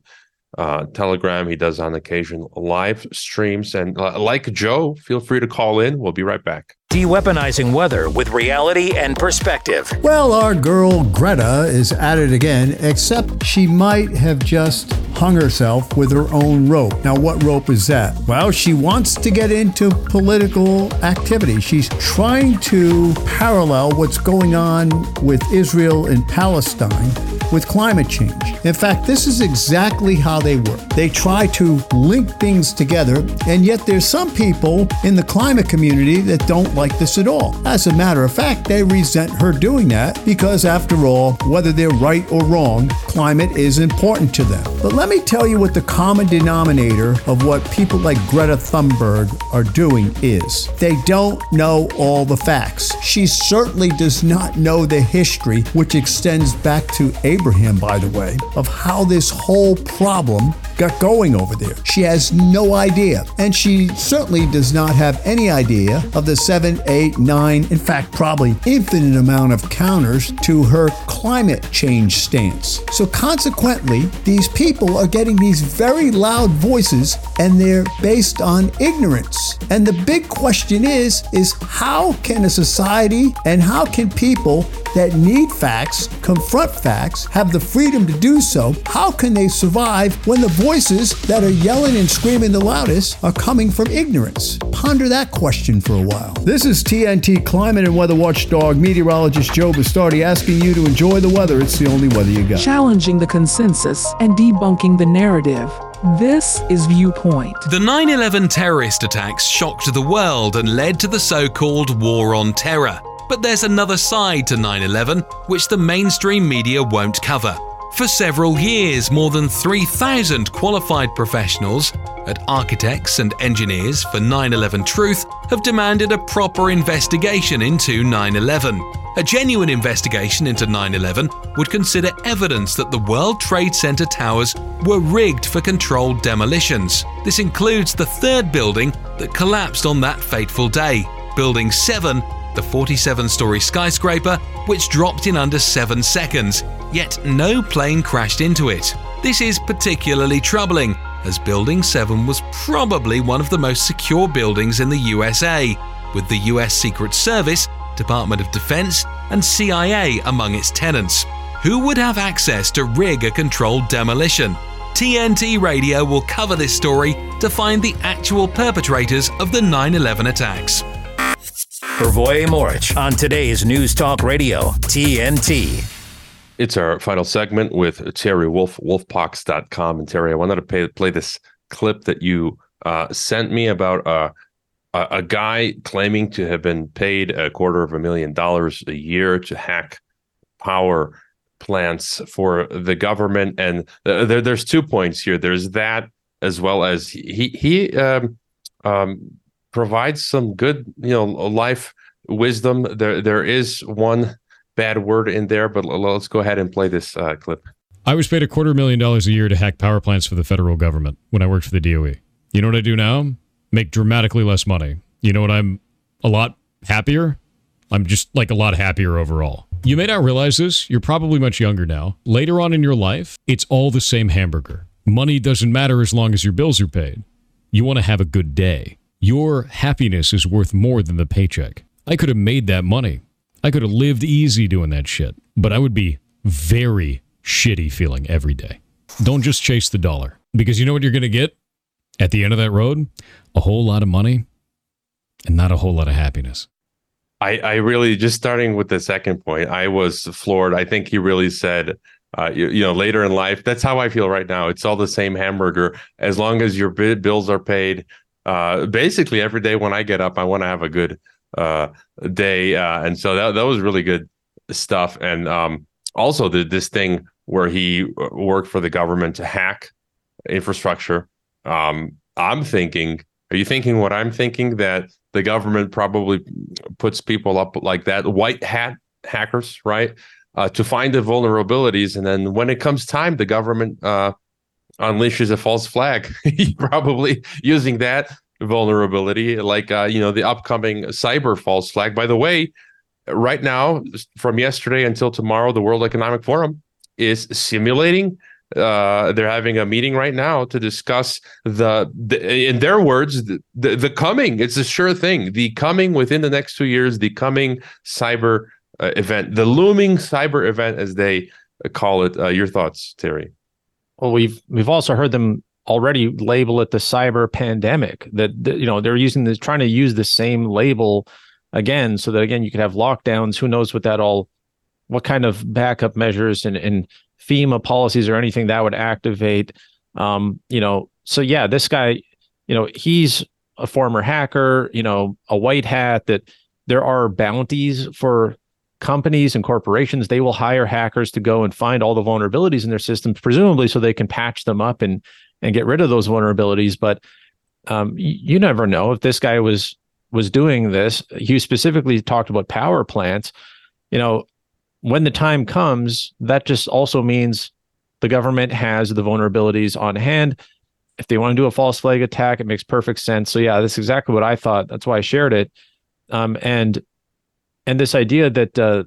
uh, Telegram. He does on occasion live streams. And uh, like Joe, feel free to call in. We'll be right back. De-weaponizing weather with reality and perspective. Well, our girl Greta is at it again, except she might have just hung herself with her own rope. Now, what rope is that? Well, she wants to get into political activity. She's trying to parallel what's going on with Israel and Palestine with climate change. In fact, this is exactly how they work. They try to link things together, and yet there's some people in the climate community that don't like this at all. As a matter of fact, they resent her doing that because, after all, whether they're right or wrong, climate is important to them. But let me tell you what the common denominator of what people like Greta Thunberg are doing is. They don't know all the facts. She certainly does not know the history, which extends back to Abraham, by the way, of how this whole problem got going over there. She has no idea. And she certainly does not have any idea of the seven, eight, nine, in fact, probably infinite amount of counters to her climate change stance. So consequently, these people are getting these very loud voices and they're based on ignorance. And the big question is, is how can a society and how can people that need facts, confront facts, have the freedom to do so, how can they survive when the voices that are yelling and screaming the loudest are coming from ignorance? Ponder that question for a while. This is TNT climate and weather watchdog meteorologist Joe Bastardi asking you to enjoy the weather. It's the only weather you got. Challenging the consensus and debunking the narrative. This is Viewpoint. The 9 11 terrorist attacks shocked the world and led to the so called War on Terror. But there's another side to 9 11 which the mainstream media won't cover. For several years, more than 3,000 qualified professionals at architects and engineers for 9 11 Truth have demanded a proper investigation into 9 11. A genuine investigation into 9 11 would consider evidence that the World Trade Center towers were rigged for controlled demolitions. This includes the third building that collapsed on that fateful day, Building 7 the 47 story skyscraper, which dropped in under 7 seconds, yet no plane crashed into it. This is particularly troubling, as Building 7 was probably one of the most secure buildings in the USA, with the US Secret Service, Department of Defense, and CIA among its tenants. Who would have access to rig a controlled demolition? TNT Radio will cover this story to find the actual perpetrators of the 9 11 attacks. Hrvoje Morić on today's News Talk Radio, TNT. It's our final segment with Terry Wolfe, wolfpox.com. And Terry, I wanted to pay, play this clip that you uh, sent me about uh, a, a guy claiming to have been paid a quarter of a million dollars a year to hack power plants for the government. And uh, there, there's two points here. There's that, as well as he he um, um, provides some good, you know, life wisdom. There, there is one bad word in there, but let's go ahead and play this uh, clip. I was paid a quarter million dollars a year to hack power plants for the federal government when I worked for the DOE. You know what I do now? Make dramatically less money. You know what I'm a lot happier. I'm just like a lot happier overall. You may not realize this. You're probably much younger now. Later on in your life, it's all the same hamburger. Money doesn't matter as long as your bills are paid. You want to have a good day. Your happiness is worth more than the paycheck. I could have made that money. I could have lived easy doing that shit, but I would be very shitty feeling every day. Don't just chase the dollar because you know what you're going to get at the end of that road? A whole lot of money and not a whole lot of happiness. I, I really just starting with the second point. I was floored. I think he really said, uh, you, you know, later in life. That's how I feel right now. It's all the same hamburger. As long as your bills are paid, uh, basically every day when I get up, I want to have a good uh, day, uh, and so that that was really good stuff. And um, also the this thing where he uh, worked for the government to hack infrastructure. Um, I'm thinking, are you thinking what I'm thinking that the government probably puts people up like that, white hat hackers, right, uh, to find the vulnerabilities, and then when it comes time, the government uh, unleashes a false flag, [LAUGHS] probably using that vulnerability, like uh, you know the upcoming cyber false flag. By the way, right now, from yesterday until tomorrow, the World Economic Forum is simulating. Uh, they're having a meeting right now to discuss the, the in their words, the, the, the coming. It's a sure thing. The coming within the next two years, the coming cyber uh, event, the looming cyber event, as they call it. Uh, your thoughts, Terry? Well, we've we've also heard them already label it the cyber pandemic. That, that you know they're using this, trying to use the same label again, so that again you could have lockdowns. Who knows what that all, what kind of backup measures and and FEMA policies or anything that would activate. Um, you know, so yeah, this guy, you know, he's a former hacker, you know, a white hat that there are bounties for companies and corporations. They will hire hackers to go and find all the vulnerabilities in their systems, presumably so they can patch them up and and get rid of those vulnerabilities. But um, you never know if this guy was was doing this. You specifically talked about power plants. You know, when the time comes, that just also means the government has the vulnerabilities on hand. If they want to do a false flag attack, it makes perfect sense. So yeah, that's exactly what I thought. That's why I shared it. Um, and and this idea that uh,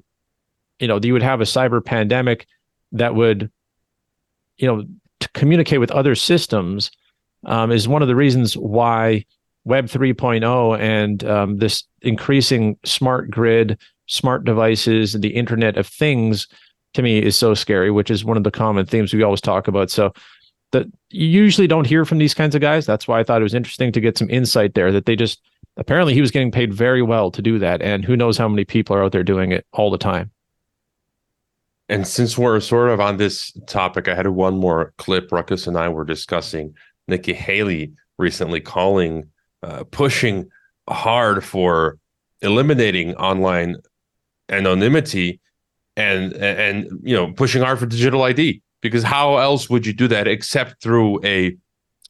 you know you would have a cyber pandemic that would you know communicate with other systems um, is one of the reasons why Web 3.0 and um, this increasing smart grid smart devices the internet of things to me is so scary which is one of the common themes we always talk about. So that you usually don't hear from these kinds of guys. That's why i thought it was interesting to get some insight there that they just apparently he was getting paid very well to do that and who knows how many people are out there doing it all the time. And since we're sort of on this topic i had one more clip. Ruckus and i were discussing nikki haley recently calling uh, pushing hard for eliminating online anonymity and and you know pushing hard for digital ID because how else would you do that except through a,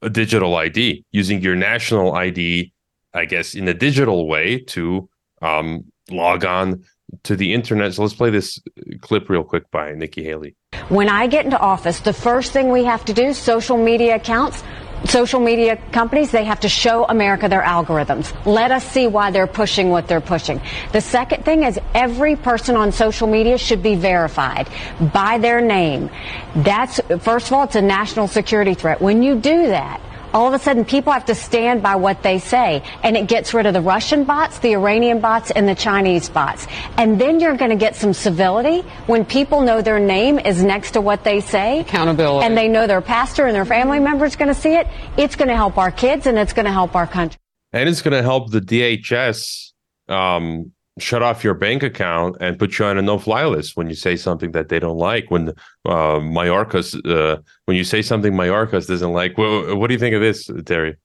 a digital ID using your national ID, I guess, in a digital way to um, log on to the internet. So let's play this clip real quick by Nikki Haley. When I get into office, the first thing we have to do, social media accounts, social media companies, they have to show America their algorithms. Let us see why they're pushing what they're pushing. The second thing is every person on social media should be verified by their name. That's, first of all, it's a national security threat. When you do that, all of a sudden people have to stand by what they say and it gets rid of the Russian bots, the Iranian bots and the Chinese bots. And then you're going to get some civility when people know their name is next to what they say. Accountability. And they know their pastor and their family members going to see it. It's going to help our kids and it's going to help our country. And it's going to help the DHS um, shut off your bank account and put you on a no-fly list when you say something that they don't like. When uh, Mayorkas, uh, when you say something Mayorkas doesn't like, well, what do you think of this, Terry?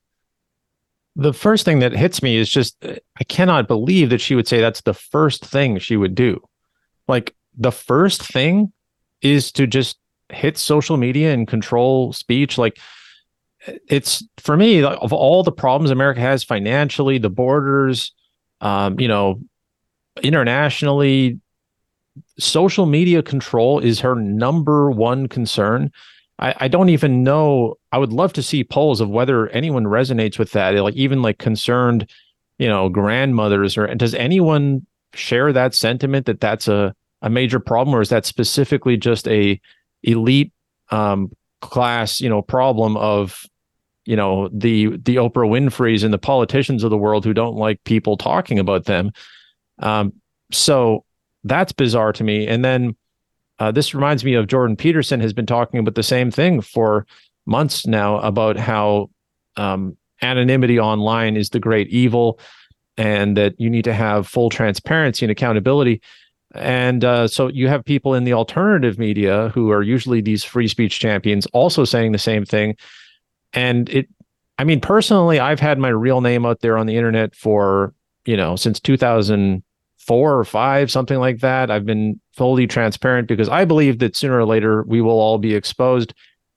The first thing that hits me is just I cannot believe that she would say that's the first thing she would do. Like the first thing is to just hit social media and control speech. Like it's for me of all the problems America has financially, the borders, um, you know, internationally, social media control is her number one concern. I, I don't even know. I would love to see polls of whether anyone resonates with that. Like even like concerned you know, grandmothers or does anyone share that sentiment that that's a a major problem or is that specifically just a elite um, class, you know, problem of you know the the Oprah Winfrey's and the politicians of the world who don't like people talking about them. Um, so that's bizarre to me. And then uh, this reminds me of Jordan Peterson has been talking about the same thing for months now about how um, anonymity online is the great evil and that you need to have full transparency and accountability. And uh, so you have people in the alternative media who are usually these free speech champions also saying the same thing. And it, I mean, personally, I've had my real name out there on the internet for, you know, since 2004 or five, something like that. I've been fully transparent because I believe that sooner or later we will all be exposed.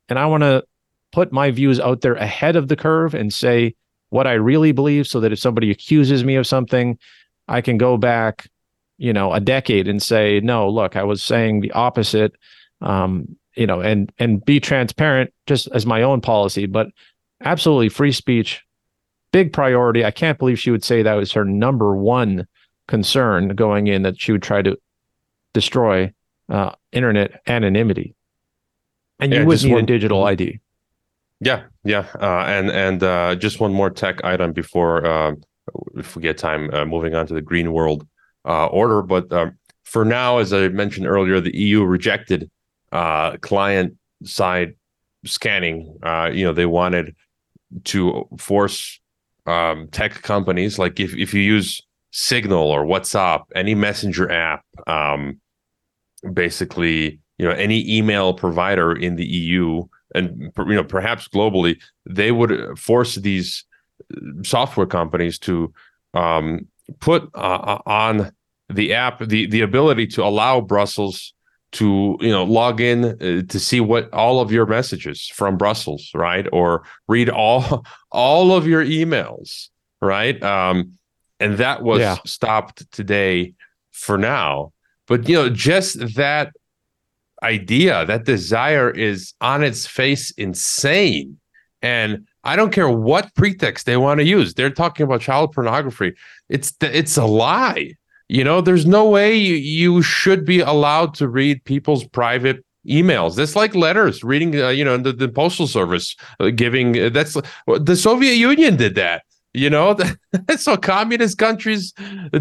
And I want to put my views out there ahead of the curve and say what I really believe so that if somebody accuses me of something, I can go back, you know, a decade and say, no, look, I was saying the opposite. Um, you know, and and be transparent just as my own policy, but absolutely free speech, big priority. I can't believe she would say that was her number one concern going in that she would try to destroy uh, internet anonymity. And you Yeah, would need a digital ID. Yeah, yeah, uh, and and uh, just one more tech item before uh, if we get time, uh, moving on to the green world uh, order. But um, for now, as I mentioned earlier, the EU rejected uh, client side scanning. Uh, you know, they wanted to force um, tech companies like if if you use Signal or WhatsApp, any messenger app, um, basically, you know, any email provider in the EU and you know perhaps globally, they would force these uh, software companies to um, put uh, on the app the the ability to allow Brussels to you know log in uh, to see what all of your messages from Brussels, right, or read all [LAUGHS] all of your emails, right, um, and that was Yeah. stopped today for now. But you know, just that idea, that desire is on its face insane. And I don't care what pretext they want to use. They're talking about child pornography. It's it's a lie. You know, there's no way you, you should be allowed to read people's private emails. That's like letters, reading, uh, you know, the, the postal service uh, giving. That's the Soviet Union did that. You know, [LAUGHS] that's what communist countries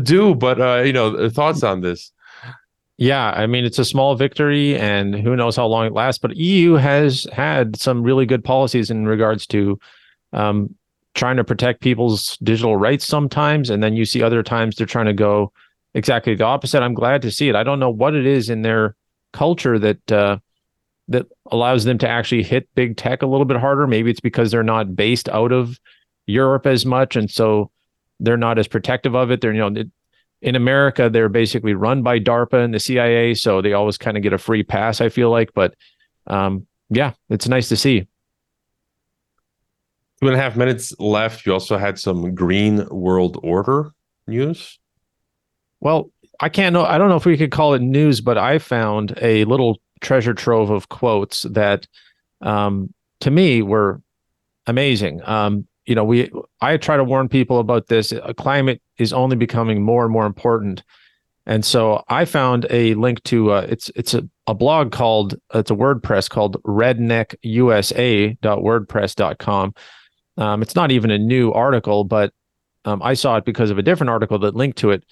do. But uh, you know, thoughts on this? Yeah, I mean it's a small victory, and who knows how long it lasts. But EU has had some really good policies in regards to um, trying to protect people's digital rights sometimes, and then you see other times they're trying to go exactly the opposite. I'm glad to see it. I don't know what it is in their culture that uh, that allows them to actually hit big tech a little bit harder. Maybe it's because they're not based out of Europe as much, and so they're not as protective of it. They're you know in America, they're basically run by DARPA and the CIA, so they always kind of get a free pass. I feel like, but um, yeah, it's nice to see. Two and a half minutes left. You also had some green world order news. Well, I can't know. I don't know if we could call it news, but I found a little treasure trove of quotes that, um, to me, were amazing. Um, you know, we I try to warn people about this. Uh, climate is only becoming more and more important, and so I found a link to uh, it's it's a, a blog called it's a WordPress called redneckusa.wordpress.com. Um, it's not even a new article, but um, I saw it because of a different article that linked to it.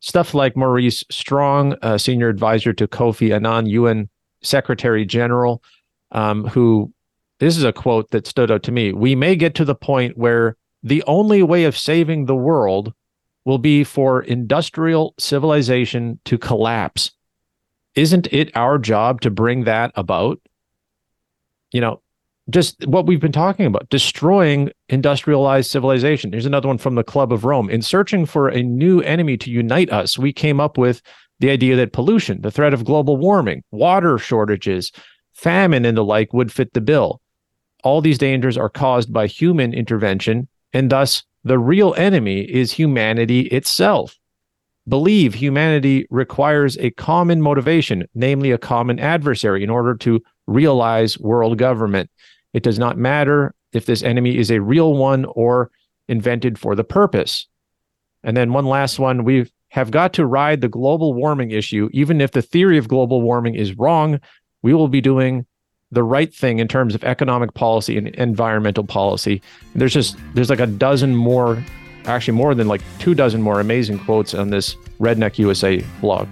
Stuff like Maurice Strong, uh, senior advisor to Kofi Annan, UN Secretary General, um, who this is a quote that stood out to me. We may get to the point where the only way of saving the world will be for industrial civilization to collapse. Isn't it our job to bring that about? You know, just what we've been talking about destroying industrialized civilization. Here's another one from the Club of Rome. In searching for a new enemy to unite us, we came up with the idea that pollution, the threat of global warming, water shortages, famine, and the like would fit the bill. All these dangers are caused by human intervention, and thus the real enemy is humanity itself. Believe humanity requires a common motivation, namely a common adversary, in order to realize world government. It does not matter if this enemy is a real one or invented for the purpose. And then one last one we have got to ride the global warming issue. Even if the theory of global warming is wrong, we will be doing the right thing in terms of economic policy and environmental policy. There's just there's like a dozen more, actually more than like two dozen more amazing quotes on this Redneck USA blog.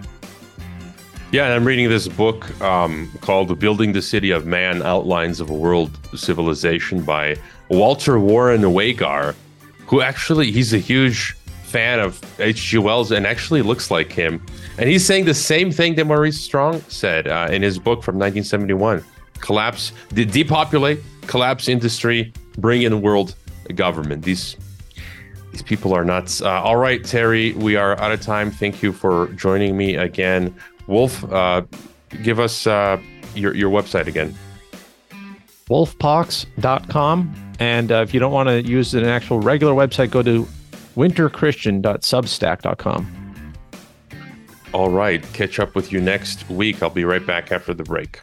Yeah, and I'm reading this book um, called "Building the City of Man: Outlines of a World Civilization" by Walter Warren Wagar, who actually he's a huge fan of H.G. Wells and actually looks like him. And he's saying the same thing that Maurice Strong said uh, in his book from 1971 collapse, de- depopulate, collapse industry, bring in world government. These these people are nuts. Uh, all right, Terry, we are out of time. Thank you for joining me again. Wolfe, uh, give us uh, your your website again. Wolfpox.com. And uh, if you don't want to use an actual regular website, go to winterchristian.substack.com. All right. Catch up with you next week. I'll be right back after the break.